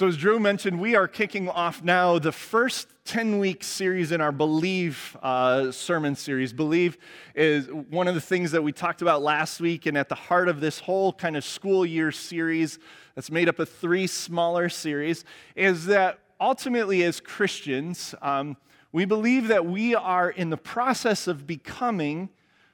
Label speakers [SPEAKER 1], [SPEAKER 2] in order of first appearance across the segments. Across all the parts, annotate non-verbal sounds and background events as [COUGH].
[SPEAKER 1] So, as Drew mentioned, we are kicking off now the first 10 week series in our Believe uh, sermon series. Believe is one of the things that we talked about last week, and at the heart of this whole kind of school year series that's made up of three smaller series is that ultimately, as Christians, um, we believe that we are in the process of becoming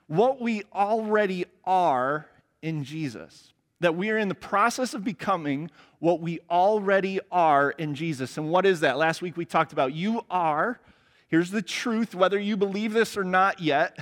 [SPEAKER 1] what we already are in Jesus that we are in the process of becoming what we already are in Jesus. And what is that? Last week we talked about you are, here's the truth, whether you believe this or not yet,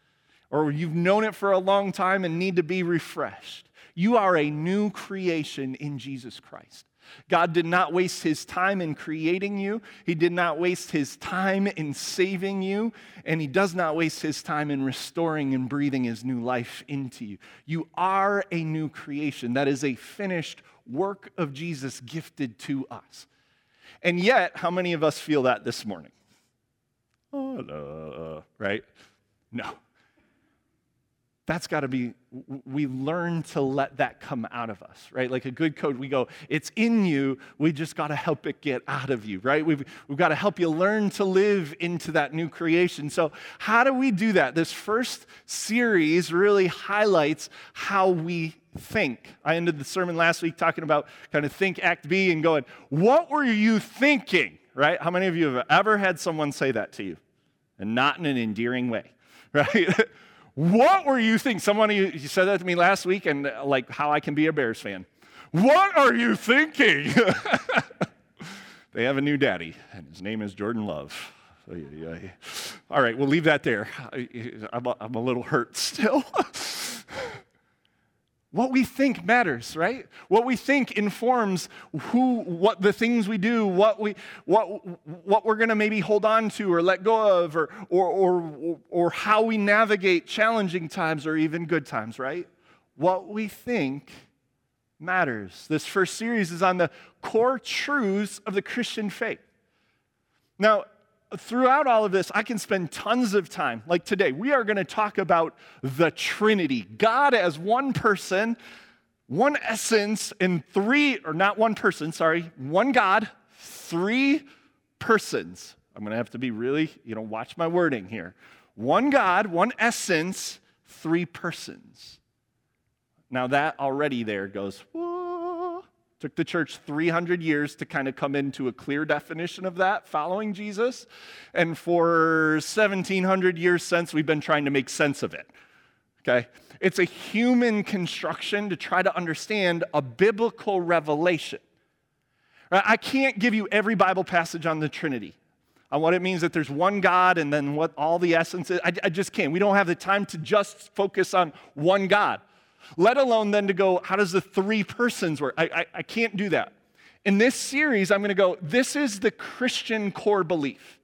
[SPEAKER 1] [LAUGHS] or you've known it for a long time and need to be refreshed. You are a new creation in Jesus Christ. God did not waste his time in creating you. He did not waste his time in saving you. And he does not waste his time in restoring and breathing his new life into you. You are a new creation. That is a finished work of Jesus gifted to us. And yet, how many of us feel that this morning? Oh, no, right? No. That's got to be, we learn to let that come out of us, right? Like a good code, we go, it's in you, we just got to help it get out of you, right? We've, we've got to help you learn to live into that new creation. So, how do we do that? This first series really highlights how we think. I ended the sermon last week talking about kind of think, act, be, and going, what were you thinking, right? How many of you have ever had someone say that to you? And not in an endearing way, [LAUGHS] right? What were you thinking? Someone you said that to me last week, and uh, like how I can be a Bears fan. What are you thinking? [LAUGHS] they have a new daddy, and his name is Jordan Love. All right, we'll leave that there. I'm a, I'm a little hurt still. [LAUGHS] What we think matters, right? What we think informs who, what the things we do, what, we, what, what we're going to maybe hold on to or let go of, or, or, or, or how we navigate challenging times or even good times, right? What we think matters. This first series is on the core truths of the Christian faith. Now, throughout all of this, I can spend tons of time. Like today, we are going to talk about the Trinity God as one person, one essence, in three, or not one person, sorry, one God, three persons. I'm going to have to be really, you know, watch my wording here. One God, one essence, three persons. Now, that already there goes, Took the church 300 years to kind of come into a clear definition of that following Jesus. And for 1700 years since, we've been trying to make sense of it. Okay? It's a human construction to try to understand a biblical revelation. I can't give you every Bible passage on the Trinity, on what it means that there's one God and then what all the essence is. I, I just can't. We don't have the time to just focus on one God let alone then to go, how does the three persons work? I, I, I can't do that. In this series, I'm going to go, this is the Christian core belief.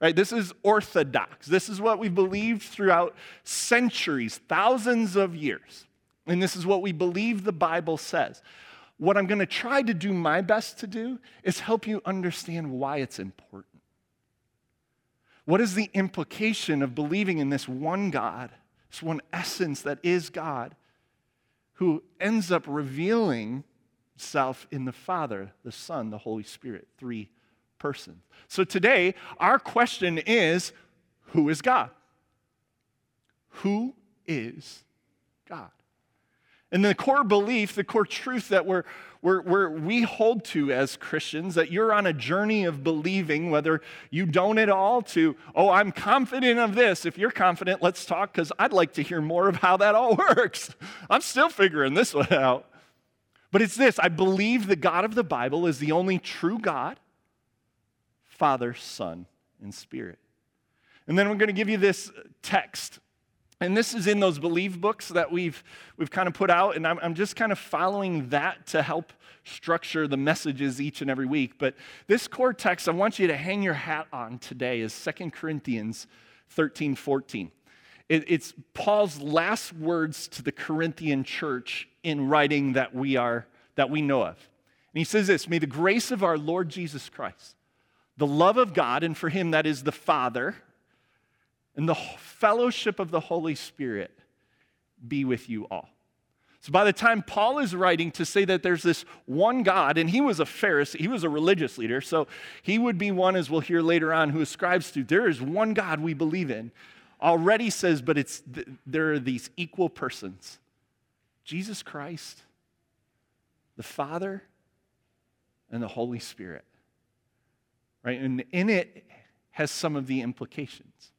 [SPEAKER 1] Right? This is orthodox. This is what we believed throughout centuries, thousands of years. And this is what we believe the Bible says. What I'm going to try to do my best to do is help you understand why it's important. What is the implication of believing in this one God, this one essence that is God, who ends up revealing self in the Father, the Son, the Holy Spirit, three persons. So today, our question is who is God? Who is God? And the core belief, the core truth that we're, we're, we're, we hold to as Christians, that you're on a journey of believing, whether you don't at all, to, oh, I'm confident of this. If you're confident, let's talk, because I'd like to hear more of how that all [LAUGHS] works. I'm still figuring this one out. But it's this I believe the God of the Bible is the only true God, Father, Son, and Spirit. And then we're going to give you this text and this is in those believe books that we've, we've kind of put out, and I'm, I'm just kind of following that to help structure the messages each and every week. But this core text I want you to hang your hat on today is Second Corinthians 13 14. It, it's Paul's last words to the Corinthian church in writing that we, are, that we know of. And he says this May the grace of our Lord Jesus Christ, the love of God, and for him that is the Father, and the fellowship of the Holy Spirit be with you all. So by the time Paul is writing to say that there's this one God, and he was a Pharisee, he was a religious leader, so he would be one, as we'll hear later on, who ascribes to there is one God we believe in. Already says, but it's there are these equal persons Jesus Christ, the Father, and the Holy Spirit. Right? And in it has some of the implications.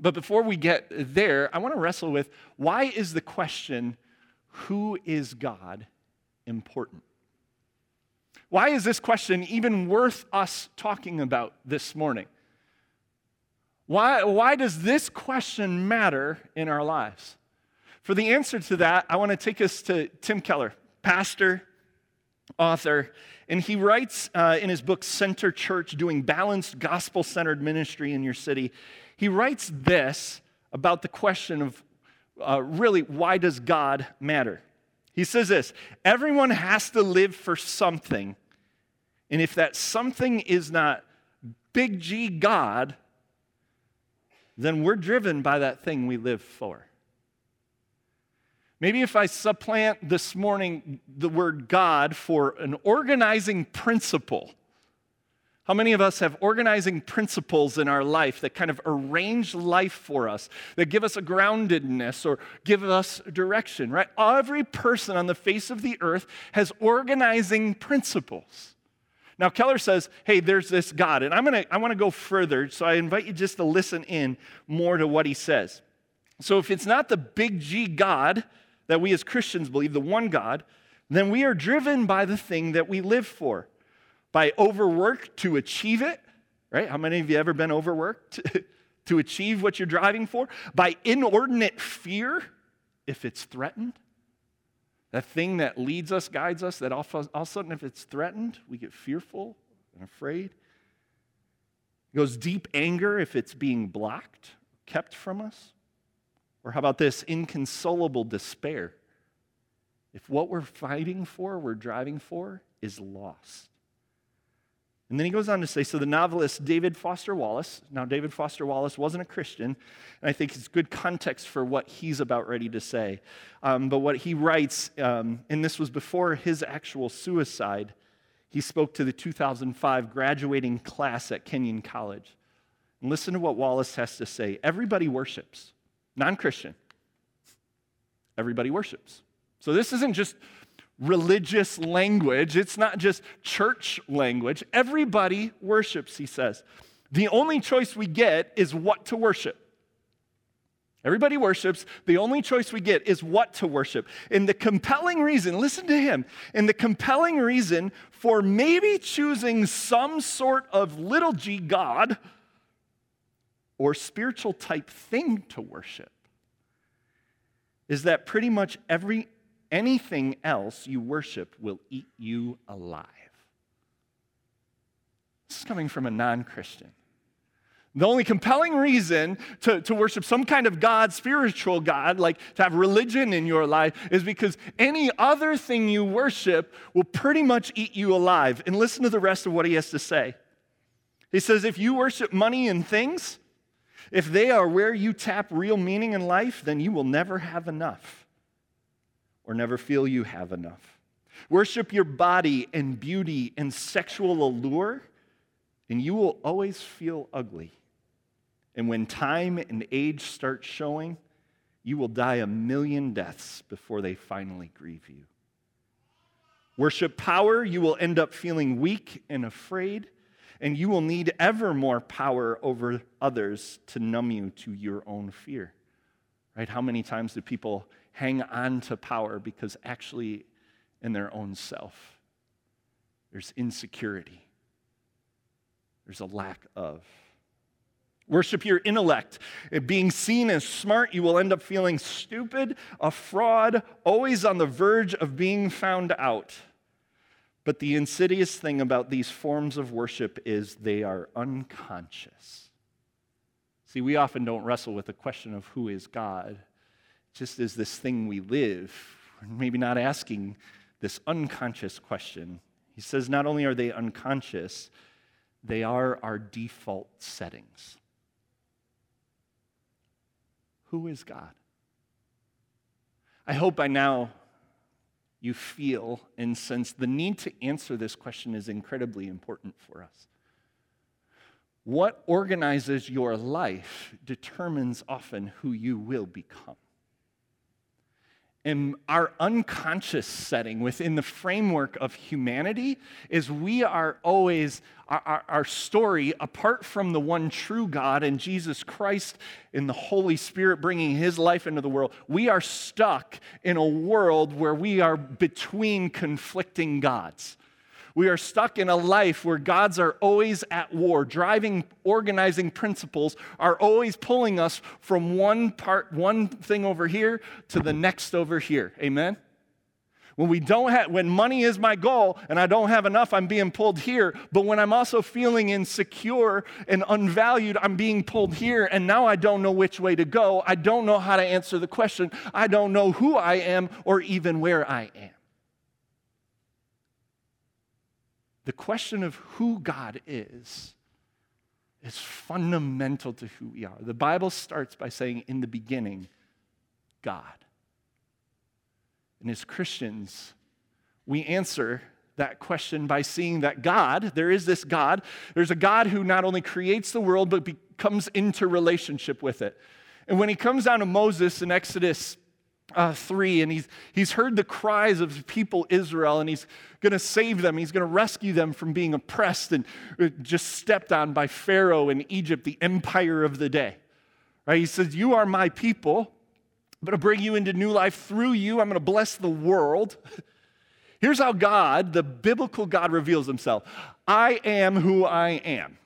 [SPEAKER 1] But before we get there, I want to wrestle with why is the question, who is God, important? Why is this question even worth us talking about this morning? Why, why does this question matter in our lives? For the answer to that, I want to take us to Tim Keller, pastor, author, and he writes uh, in his book, Center Church Doing Balanced Gospel Centered Ministry in Your City. He writes this about the question of uh, really, why does God matter? He says this everyone has to live for something. And if that something is not big G God, then we're driven by that thing we live for. Maybe if I supplant this morning the word God for an organizing principle. How many of us have organizing principles in our life that kind of arrange life for us, that give us a groundedness or give us direction, right? Every person on the face of the earth has organizing principles. Now, Keller says, hey, there's this God. And I'm gonna, I wanna go further, so I invite you just to listen in more to what he says. So, if it's not the big G God that we as Christians believe, the one God, then we are driven by the thing that we live for, by overwork to achieve it, right? How many of you ever been overworked [LAUGHS] to achieve what you're driving for? By inordinate fear, if it's threatened that thing that leads us, guides us, that all, all of a sudden, if it's threatened, we get fearful and afraid. It goes deep anger if it's being blocked, kept from us. Or how about this inconsolable despair? If what we're fighting for, we're driving for, is lost. And then he goes on to say so the novelist David Foster Wallace, now David Foster Wallace wasn't a Christian, and I think it's good context for what he's about ready to say. Um, but what he writes, um, and this was before his actual suicide, he spoke to the 2005 graduating class at Kenyon College. And listen to what Wallace has to say. Everybody worships, non Christian. Everybody worships. So this isn't just religious language, it's not just church language. Everybody worships, he says. The only choice we get is what to worship. Everybody worships. The only choice we get is what to worship. And the compelling reason, listen to him, and the compelling reason for maybe choosing some sort of little g God or spiritual type thing to worship is that pretty much every anything else you worship will eat you alive. This is coming from a non Christian. The only compelling reason to, to worship some kind of God, spiritual God, like to have religion in your life, is because any other thing you worship will pretty much eat you alive. And listen to the rest of what he has to say. He says, if you worship money and things, if they are where you tap real meaning in life, then you will never have enough or never feel you have enough. Worship your body and beauty and sexual allure, and you will always feel ugly. And when time and age start showing, you will die a million deaths before they finally grieve you. Worship power, you will end up feeling weak and afraid, and you will need ever more power over others to numb you to your own fear. Right? How many times do people hang on to power because actually, in their own self, there's insecurity, there's a lack of. Worship your intellect. Eh, being seen as smart, you will end up feeling stupid, a fraud, always on the verge of being found out. But the insidious thing about these forms of worship is they are unconscious. See, we often don't wrestle with the question of who is God just as this thing we live, maybe not asking this unconscious question. He says not only are they unconscious, they are our default settings. Who is God? I hope by now you feel and sense, the need to answer this question is incredibly important for us. What organizes your life determines often who you will become in our unconscious setting within the framework of humanity is we are always our, our, our, story apart from the one true god and jesus christ in the holy spirit bringing his life into the world we are stuck in a world where we are between conflicting gods we are stuck in a life where gods are always at war. Driving, organizing principles are always pulling us from one part, one thing over here to the next over here. Amen? When we don't have, when money is my goal and I don't have enough, I'm being pulled here. But when I'm also feeling insecure and unvalued, I'm being pulled here. And now I don't know which way to go. I don't know how to answer the question. I don't know who I am or even where I am. The question of who God is is fundamental to who we are. The Bible starts by saying, in the beginning, God. And as Christians, we answer that question by seeing that God, there is this God, there's a God who not only creates the world, but comes into relationship with it. And when he comes down to Moses in Exodus uh, 3, and he's, he's heard the cries of people Israel, and he's going to save them. He's going to rescue them from being oppressed and uh, just stepped on by Pharaoh in Egypt, the empire of the day. Right? He says, You are my people. I'm going to bring you into new life through you. I'm going to bless the world. [LAUGHS] Here's how God, the biblical God, reveals himself I am who I am.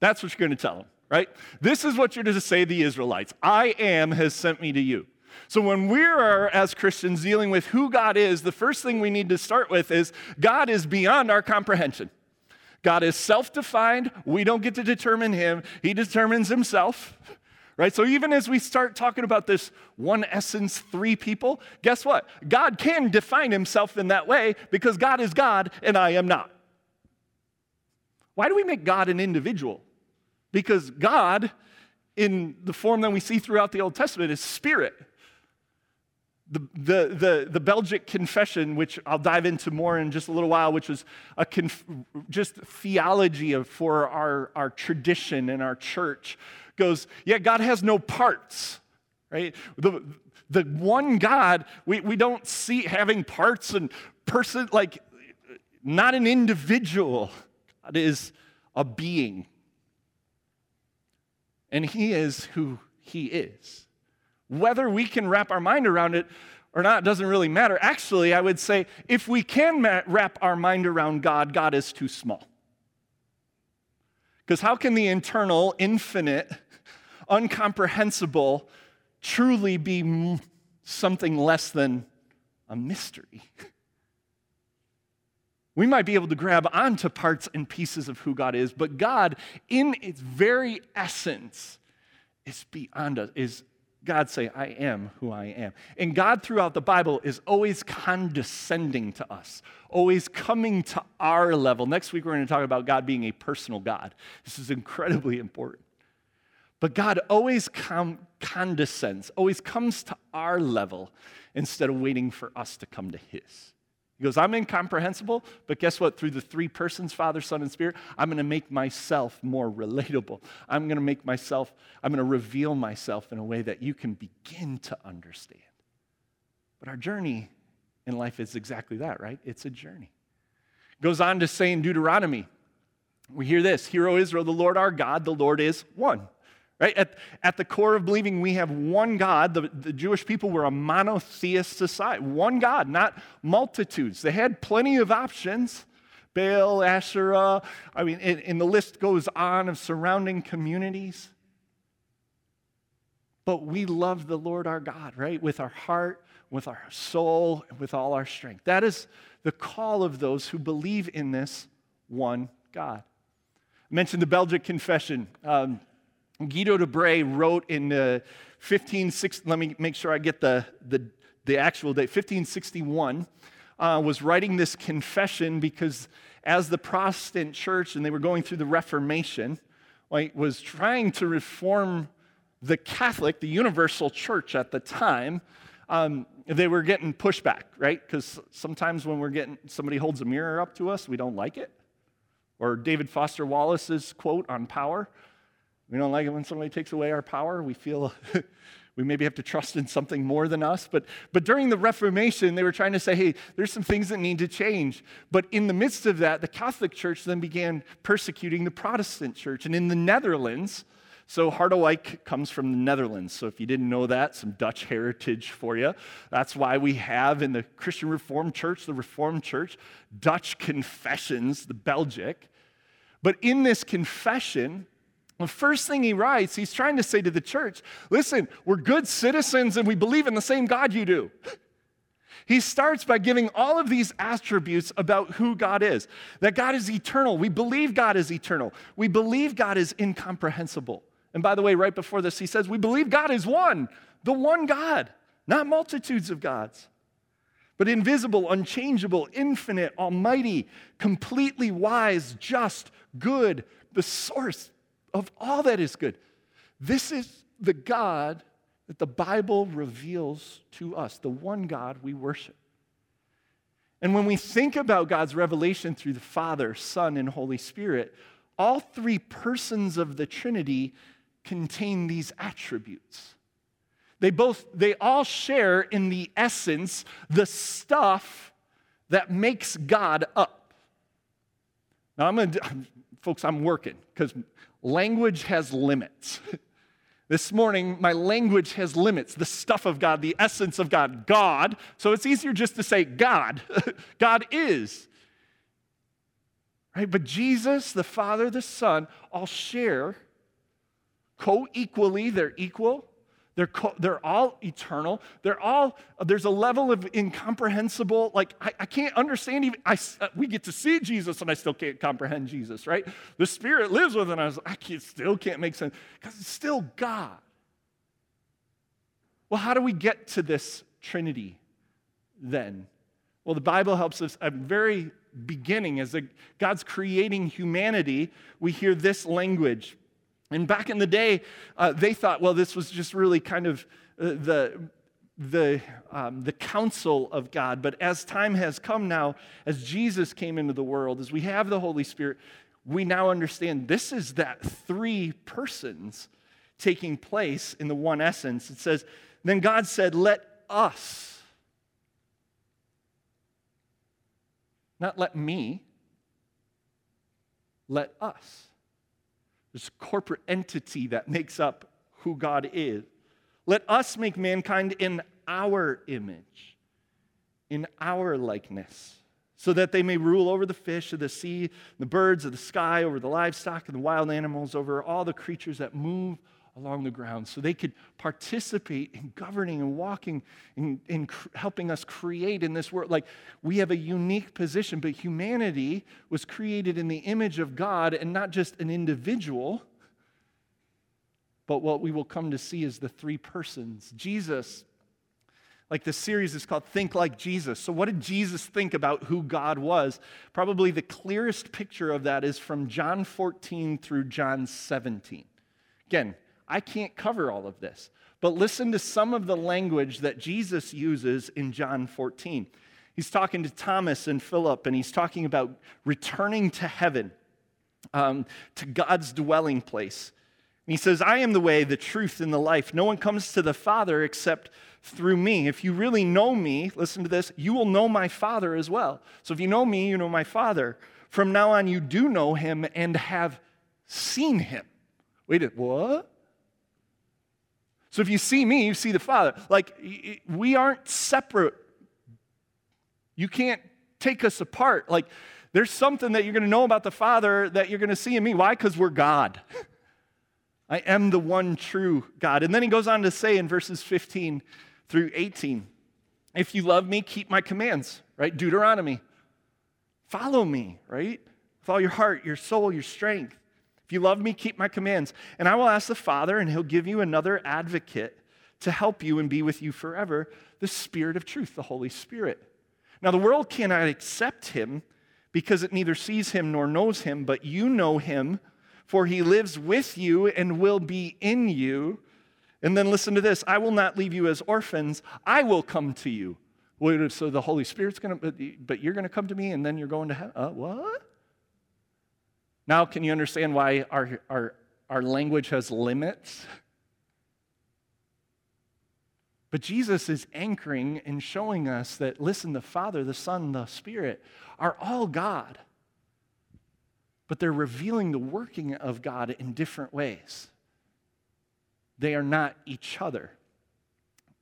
[SPEAKER 1] That's what you're going to tell him, right? This is what you're going to say to the Israelites I am has sent me to you. So, when we are, as Christians, dealing with who God is, the first thing we need to start with is God is beyond our comprehension. God is self defined. We don't get to determine him, he determines himself. [LAUGHS] Right? So, even as we start talking about this one essence, three people, guess what? God can define himself in that way because God is God and I am not. Why do we make God an individual? Because God, in the form that we see throughout the Old Testament, is spirit. The, the, the, the Belgic Confession, which I'll dive into more in just a little while, which was a conf- just theology of, for our, our tradition and our church, goes, yeah, God has no parts, right? The, the one God, we, we don't see having parts and person, like, not an individual. God is a being. And He is who He is. Whether we can wrap our mind around it or not doesn't really matter. Actually, I would say if we can wrap our mind around God, God is too small. Because how can the internal, infinite, uncomprehensible truly be something less than a mystery? We might be able to grab onto parts and pieces of who God is, but God, in its very essence, is beyond us, is God say, I am who I am. And God throughout the Bible is always condescending to us, always coming to our level. Next week, we're going to talk about God being a personal God. This is incredibly important. But God always com- condescends, always comes to our level instead of waiting for us to come to His. He goes, I'm incomprehensible, but guess what? Through the three persons, Father, Son, and Spirit, I'm going to make myself more relatable. I'm going to make myself, I'm going to reveal myself in a way that you can begin to understand. But our journey in life is exactly that, right? It's a journey. Goes on to say in Deuteronomy, we hear this Hear, O Israel, the Lord our God, the Lord is one. Right? At, at the core of believing we have one God, the, the Jewish people were a monotheist society, one God, not multitudes. They had plenty of options Baal, Asherah, I mean, and, and the list goes on of surrounding communities. But we love the Lord our God, right? With our heart, with our soul, with all our strength. That is the call of those who believe in this one God. I mentioned the Belgic Confession. Um, Guido de Brès wrote in uh, 1560, let me make sure I get the, the, the actual date, 1561, uh, was writing this confession because as the Protestant church, and they were going through the Reformation, like, was trying to reform the Catholic, the universal church at the time, um, they were getting pushback, right? Because sometimes when we're getting somebody holds a mirror up to us, we don't like it. Or David Foster Wallace's quote on power we don't like it when somebody takes away our power. We feel [LAUGHS] we maybe have to trust in something more than us. But, but during the Reformation, they were trying to say, hey, there's some things that need to change. But in the midst of that, the Catholic Church then began persecuting the Protestant church. And in the Netherlands, so Harderwyk comes from the Netherlands. So if you didn't know that, some Dutch heritage for you. That's why we have in the Christian Reformed Church, the Reformed Church, Dutch confessions, the Belgic. But in this confession, the first thing he writes, he's trying to say to the church listen, we're good citizens and we believe in the same God you do. He starts by giving all of these attributes about who God is that God is eternal. We believe God is eternal. We believe God is incomprehensible. And by the way, right before this, he says, We believe God is one, the one God, not multitudes of gods, but invisible, unchangeable, infinite, almighty, completely wise, just, good, the source of all that is good. This is the God that the Bible reveals to us, the one God we worship. And when we think about God's revelation through the Father, Son, and Holy Spirit, all three persons of the Trinity contain these attributes. They both, they all share in the essence the stuff that makes God up. Now, I'm gonna, [LAUGHS] folks, I'm working because language has limits. [LAUGHS] this morning, my language has limits. The stuff of God, the essence of God, God. So it's easier just to say God. [LAUGHS] God is. Right? But Jesus, the Father, the Son, all share co equally, they're equal they're, co- they're all eternal. They're all, there's a level of incomprehensible, like, I, I can't understand even, I, uh, we get to see Jesus and I still can't comprehend Jesus, right? The Spirit lives within us. I can't, still can't make sense because it's still God. Well, how do we get to this Trinity then? Well, the Bible helps us at very beginning, as a, God's creating humanity, we hear this language and back in the day, uh, they thought, well, this was just really kind of uh, the, the, um, the counsel of God. But as time has come now, as Jesus came into the world, as we have the Holy Spirit, we now understand this is that three persons taking place in the one essence. It says, Then God said, Let us, not let me, let us. This corporate entity that makes up who God is. Let us make mankind in our image, in our likeness, so that they may rule over the fish of the sea, the birds of the sky, over the livestock and the wild animals, over all the creatures that move along the ground so they could participate in governing and walking and, in helping us create in this world. Like we have a unique position, but humanity was created in the image of God and not just an individual, but what we will come to see is the three persons. Jesus, like the series is called Think Like Jesus. So, what did Jesus think about who God was? Probably the clearest picture of that is from John 14 through John 17. Again, I can't cover all of this. But listen to some of the language that Jesus uses in John 14. He's talking to Thomas and Philip, and he's talking about returning to heaven, um, to God's dwelling place. And he says, I am the way, the truth, and the life. No one comes to the Father except through me. If you really know me, listen to this, you will know my Father as well. So if you know me, you know my Father. From now on, you do know him and have seen him. Wait, what? So if you see me, you see the Father. Like, we aren't separate. You can't take us apart. Like, there's something that you're going to know about the Father that you're going to see in me. Why? Because we're God. I am the one true God. And then he goes on to say in verses 15 through 18 if you love me, keep my commands, right? Deuteronomy. Follow me, right? With all your heart, your soul, your strength. If you love me, keep my commands. And I will ask the Father, and he'll give you another advocate to help you and be with you forever the Spirit of truth, the Holy Spirit. Now, the world cannot accept him because it neither sees him nor knows him, but you know him, for he lives with you and will be in you. And then listen to this I will not leave you as orphans, I will come to you. Wait, so the Holy Spirit's going to, but you're going to come to me and then you're going to heaven? Uh, what? Now, can you understand why our, our, our language has limits? But Jesus is anchoring and showing us that, listen, the Father, the Son, the Spirit are all God, but they're revealing the working of God in different ways. They are not each other.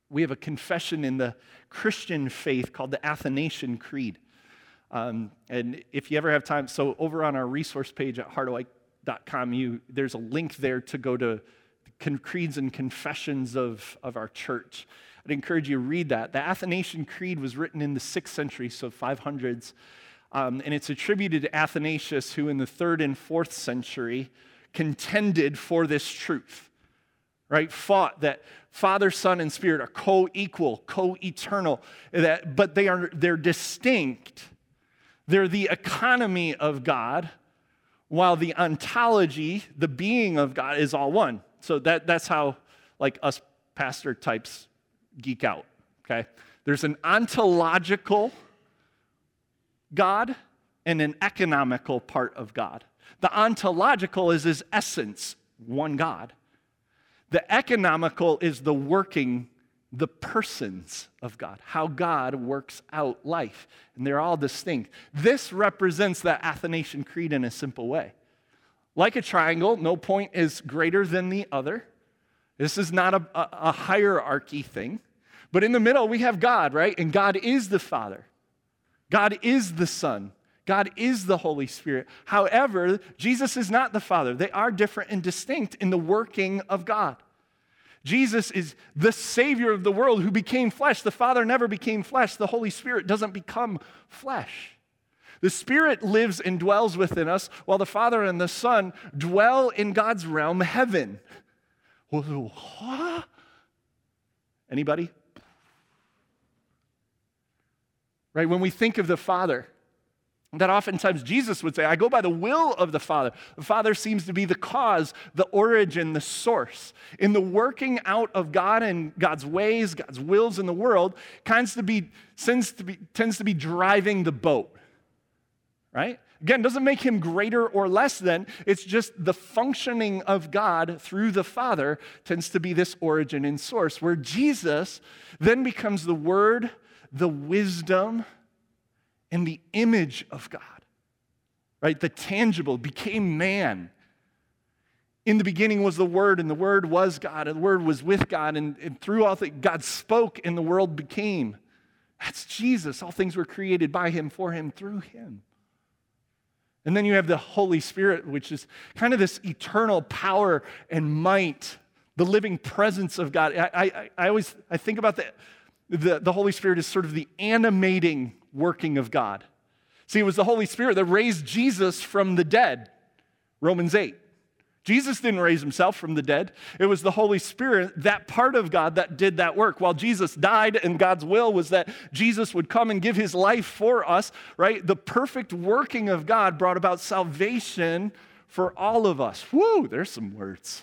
[SPEAKER 1] We have a confession in the Christian faith called the Athanasian Creed. Um, and if you ever have time, so over on our resource page at heartoflight.com, you, there's a link there to go to creeds and confessions of, of our church. I'd encourage you to read that. The Athanasian Creed was written in the sixth century, so 500s, um, and it's attributed to Athanasius, who in the third and fourth century contended for this truth right? Fought that Father, Son, and Spirit are co-equal, co-eternal, that, but they are they're distinct. They're the economy of God, while the ontology, the being of God, is all one. So that, that's how like us pastor types geek out. Okay? There's an ontological God and an economical part of God. The ontological is his essence, one God. The economical is the working, the persons of God, how God works out life. And they're all distinct. This represents the Athanasian Creed in a simple way. Like a triangle, no point is greater than the other. This is not a, a, a hierarchy thing. But in the middle, we have God, right? And God is the Father, God is the Son. God is the Holy Spirit. However, Jesus is not the Father. They are different and distinct in the working of God. Jesus is the Savior of the world who became flesh. The Father never became flesh. The Holy Spirit doesn't become flesh. The Spirit lives and dwells within us, while the Father and the Son dwell in God's realm, heaven. Anybody? Right? When we think of the Father, that oftentimes Jesus would say, I go by the will of the Father. The Father seems to be the cause, the origin, the source. In the working out of God and God's ways, God's wills in the world, tends to be, tends to be, tends to be driving the boat. Right? Again, doesn't make him greater or less than. It's just the functioning of God through the Father tends to be this origin and source, where Jesus then becomes the Word, the wisdom, and the image of God, right? The tangible became man. In the beginning was the Word, and the Word was God, and the Word was with God, and, and through all things, God spoke, and the world became. That's Jesus. All things were created by Him, for Him, through Him. And then you have the Holy Spirit, which is kind of this eternal power and might, the living presence of God. I, I, I always I think about the, the, the Holy Spirit as sort of the animating working of God. See, it was the Holy Spirit that raised Jesus from the dead, Romans 8. Jesus didn't raise himself from the dead. It was the Holy Spirit, that part of God, that did that work. While Jesus died, and God's will was that Jesus would come and give his life for us, right? The perfect working of God brought about salvation for all of us. Woo, there's some words.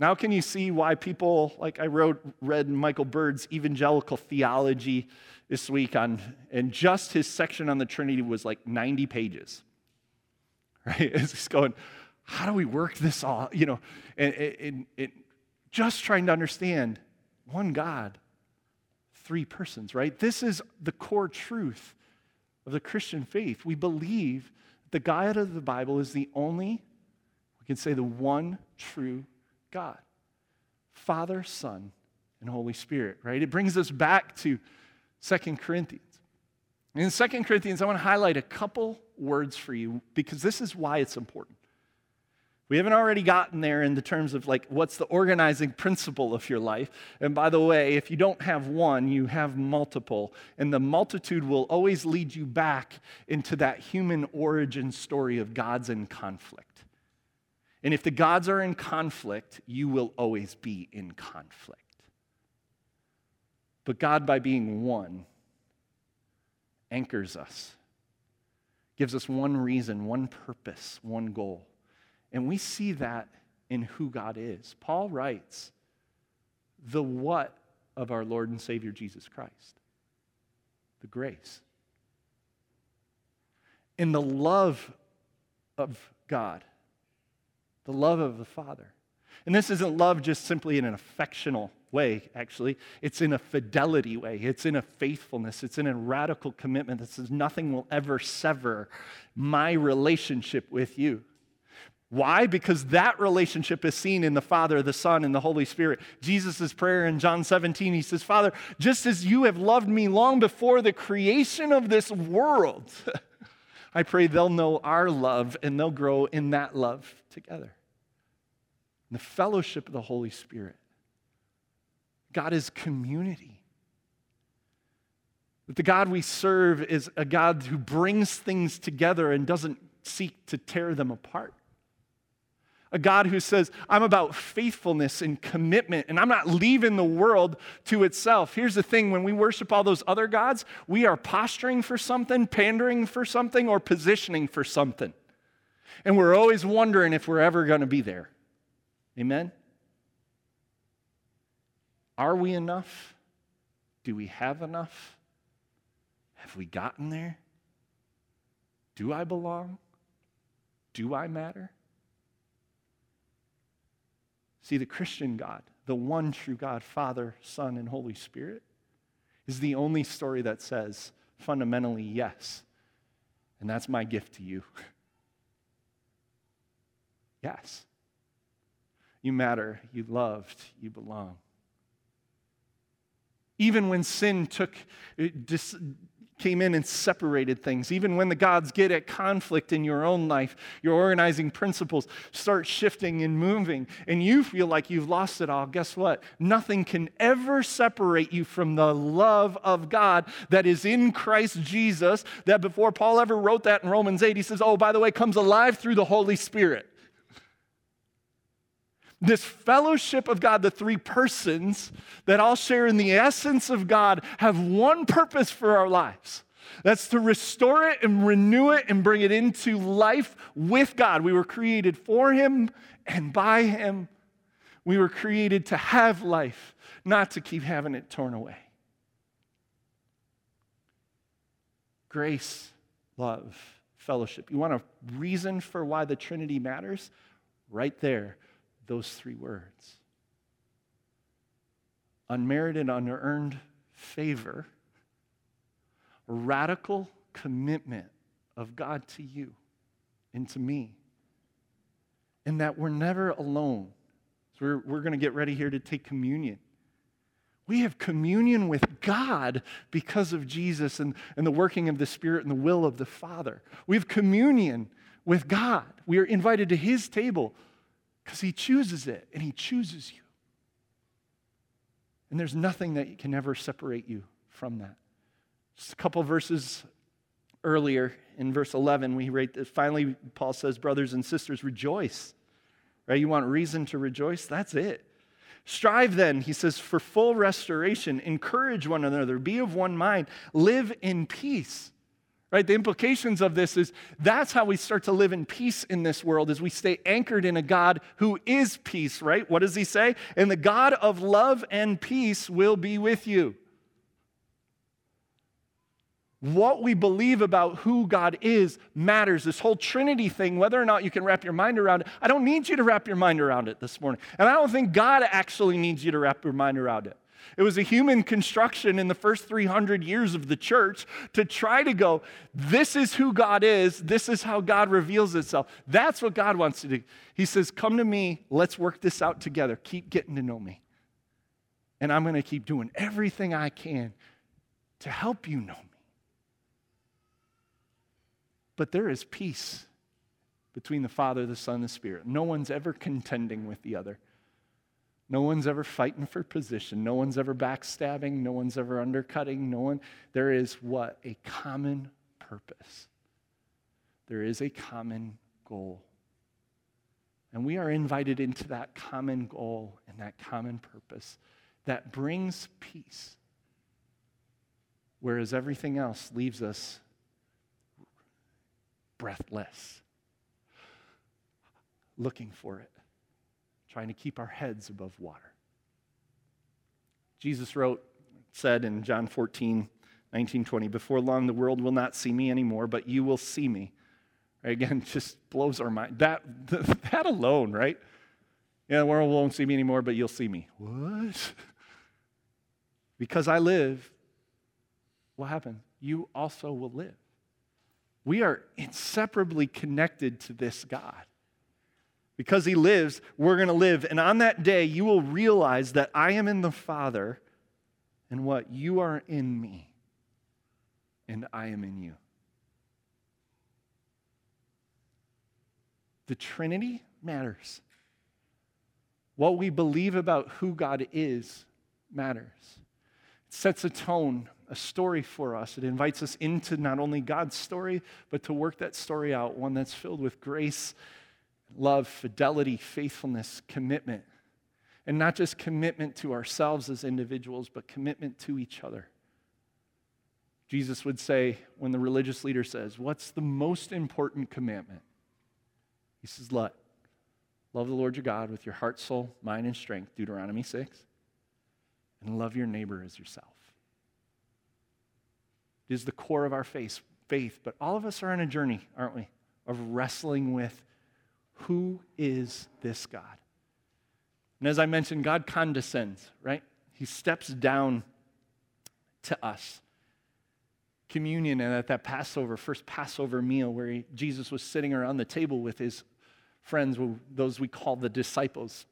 [SPEAKER 1] Now, can you see why people, like I wrote, read Michael Bird's Evangelical Theology this week on, and just his section on the Trinity was like 90 pages. [LAUGHS] Right? It's just going, how do we work this all? You know, and, and, and just trying to understand one God, three persons, right? This is the core truth of the Christian faith. We believe the God of the Bible is the only, we can say the one true God Father, Son, and Holy Spirit, right? It brings us back to Second Corinthians. In Second Corinthians, I want to highlight a couple words for you because this is why it's important. We haven't already gotten there in the terms of like what's the organizing principle of your life. And by the way, if you don't have one, you have multiple. And the multitude will always lead you back into that human origin story of God's in conflict. And if the gods are in conflict, you will always be in conflict. But God, by being one, anchors us, gives us one reason, one purpose, one goal. And we see that in who God is. Paul writes, the what of our Lord and Savior Jesus Christ? The grace. In the love of God, the love of the Father. And this isn't love just simply in an affectional way, actually. It's in a fidelity way. It's in a faithfulness. It's in a radical commitment that says nothing will ever sever my relationship with you. Why? Because that relationship is seen in the Father, the Son, and the Holy Spirit. Jesus' prayer in John 17, he says, Father, just as you have loved me long before the creation of this world, [LAUGHS] I pray they'll know our love and they'll grow in that love together. In the fellowship of the Holy Spirit. God is community. That the God we serve is a God who brings things together and doesn't seek to tear them apart. A God who says, I'm about faithfulness and commitment, and I'm not leaving the world to itself. Here's the thing when we worship all those other gods, we are posturing for something, pandering for something, or positioning for something. And we're always wondering if we're ever going to be there. Amen? Are we enough? Do we have enough? Have we gotten there? Do I belong? Do I matter? See, the Christian God, the one true God, Father, Son, and Holy Spirit, is the only story that says fundamentally yes. And that's my gift to you. [LAUGHS] yes. You matter, you loved, you belong. Even when sin took, came in and separated things. Even when the gods get at conflict in your own life, your organizing principles start shifting and moving, and you feel like you've lost it all, guess what? Nothing can ever separate you from the love of God that is in Christ Jesus. That before Paul ever wrote that in Romans 8, he says, Oh, by the way, comes alive through the Holy Spirit. This fellowship of God, the three persons that all share in the essence of God, have one purpose for our lives. That's to restore it and renew it and bring it into life with God. We were created for Him and by Him. We were created to have life, not to keep having it torn away. Grace, love, fellowship. You want a reason for why the Trinity matters? Right there those three words unmerited, unearned favor, radical commitment of God to you and to me. And that we're never alone. So we're, we're going to get ready here to take communion. We have communion with God because of Jesus and, and the working of the Spirit and the will of the Father. We have communion with God. We are invited to His table because He chooses it and He chooses you. And there's nothing that can ever separate you from that. Just a couple verses earlier in verse 11, we read that finally, Paul says, Brothers and sisters, rejoice. Right? You want reason to rejoice? That's it. Strive then, he says, for full restoration. Encourage one another. Be of one mind. Live in peace. Right? The implications of this is that's how we start to live in peace in this world is we stay anchored in a God who is peace, right? What does he say? And the God of love and peace will be with you. What we believe about who God is matters. This whole Trinity thing, whether or not you can wrap your mind around it, I don't need you to wrap your mind around it this morning. And I don't think God actually needs you to wrap your mind around it. It was a human construction in the first 300 years of the church to try to go, this is who God is, this is how God reveals itself. That's what God wants to do. He says, Come to me, let's work this out together. Keep getting to know me. And I'm going to keep doing everything I can to help you know me. But there is peace between the Father, the Son, and the Spirit. No one's ever contending with the other. No one's ever fighting for position. No one's ever backstabbing. No one's ever undercutting. No one. There is what? A common purpose. There is a common goal. And we are invited into that common goal and that common purpose that brings peace, whereas everything else leaves us breathless, looking for it trying to keep our heads above water. Jesus wrote, said in John 14, 19, 20, Before long, the world will not see me anymore, but you will see me. Right? Again, [LAUGHS] just blows our mind. That, [LAUGHS] that alone, right? Yeah, the world won't see me anymore, but you'll see me. What? [LAUGHS] because I live, what happens? You also will live. We are inseparably connected to this God. Because he lives, we're going to live. And on that day, you will realize that I am in the Father and what? You are in me and I am in you. The Trinity matters. What we believe about who God is matters. It sets a tone, a story for us. It invites us into not only God's story, but to work that story out, one that's filled with grace, love, fidelity, faithfulness, commitment. And not just commitment to ourselves as individuals, but commitment to each other. Jesus would say, when the religious leader says, What's the most important commandment? He says, Let love the Lord your God with your heart, soul, mind, and strength, Deuteronomy 6, and love your neighbor as yourself. It is the core of our faith, faith, but all of us are on a journey, aren't we, of wrestling with who is this God? And as I mentioned, God condescends, right? He steps down to us communion and at that Passover, first Passover meal, where he, Jesus was sitting around the table with his friends, those we call the disciples.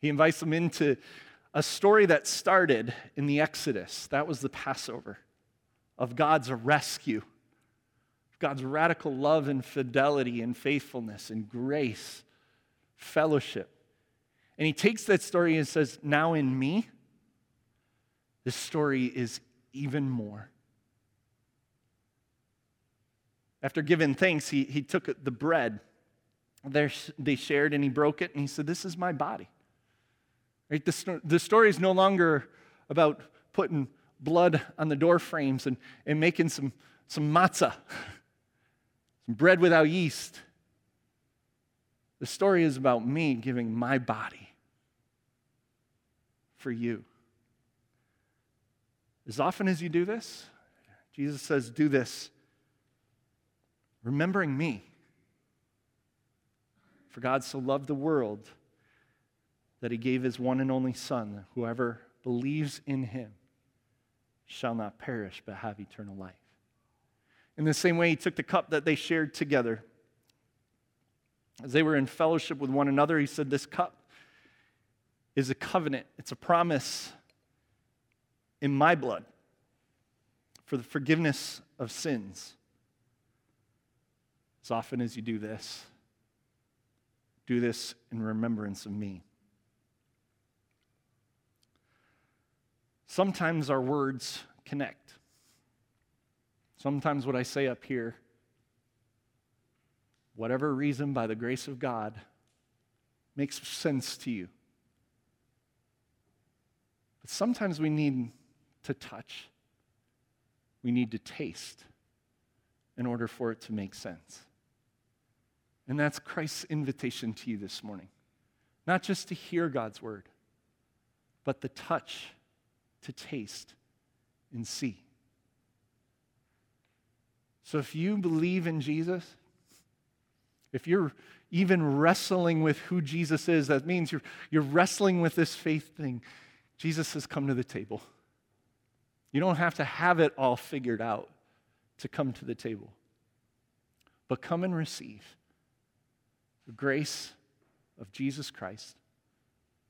[SPEAKER 1] He invites them into a story that started in the Exodus. That was the Passover of God's rescue, God's radical love and fidelity and faithfulness and grace, fellowship. And he takes that story and says, Now in me, this story is even more. After giving thanks, he, he took the bread. They shared and he broke it and he said, This is my body. Right? The, the story is no longer about putting blood on the door frames and, and making some, some matzah, [LAUGHS] bread without yeast. The story is about me giving my body for you. As often as you do this, Jesus says, Do this remembering me. For God so loved the world that he gave his one and only Son, whoever believes in him shall not perish but have eternal life. In the same way, he took the cup that they shared together. As they were in fellowship with one another, he said, This cup is a covenant, it's a promise in my blood for the forgiveness of sins. As often as you do this, do this in remembrance of me. Sometimes our words connect. Sometimes what I say up here, whatever reason, by the grace of God, makes sense to you. But sometimes we need to touch, we need to taste in order for it to make sense. And that's Christ's invitation to you this morning. Not just to hear God's word, but the touch to taste and see. So if you believe in Jesus, if you're even wrestling with who Jesus is, that means you're, you're wrestling with this faith thing. Jesus has come to the table. You don't have to have it all figured out to come to the table, but come and receive the grace of Jesus Christ,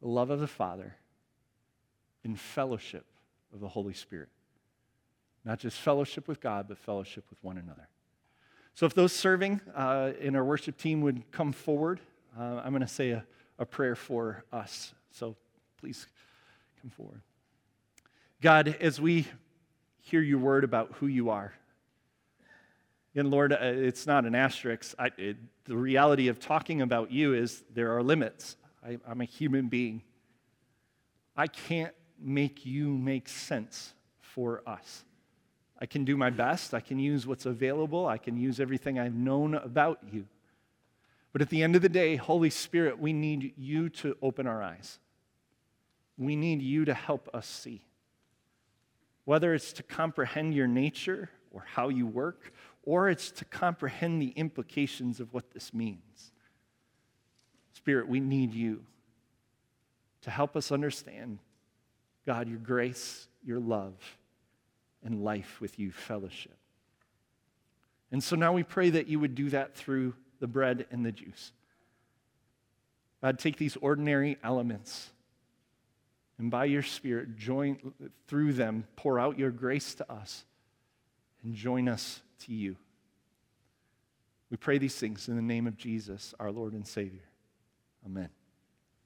[SPEAKER 1] the love of the Father, in fellowship of the Holy Spirit. Not just fellowship with God, but fellowship with one another. So, if those serving uh, in our worship team would come forward, uh, I'm going to say a, a prayer for us. So, please come forward. God, as we hear your word about who you are, and Lord, uh, it's not an asterisk. I, it, the reality of talking about you is there are limits. I, I'm a human being. I can't make you make sense for us. I can do my best. I can use what's available. I can use everything I've known about you. But at the end of the day, Holy Spirit, we need you to open our eyes. We need you to help us see. Whether it's to comprehend your nature or how you work, or it's to comprehend the implications of what this means. Spirit, we need you to help us understand, God, your grace, your love, and life with you, fellowship. And so now we pray that you would do that through the bread and the juice. God, take these ordinary elements and by your Spirit, join through them, pour out your grace to us and join us to you. We pray these things in the name of Jesus, our Lord and Savior. Amen.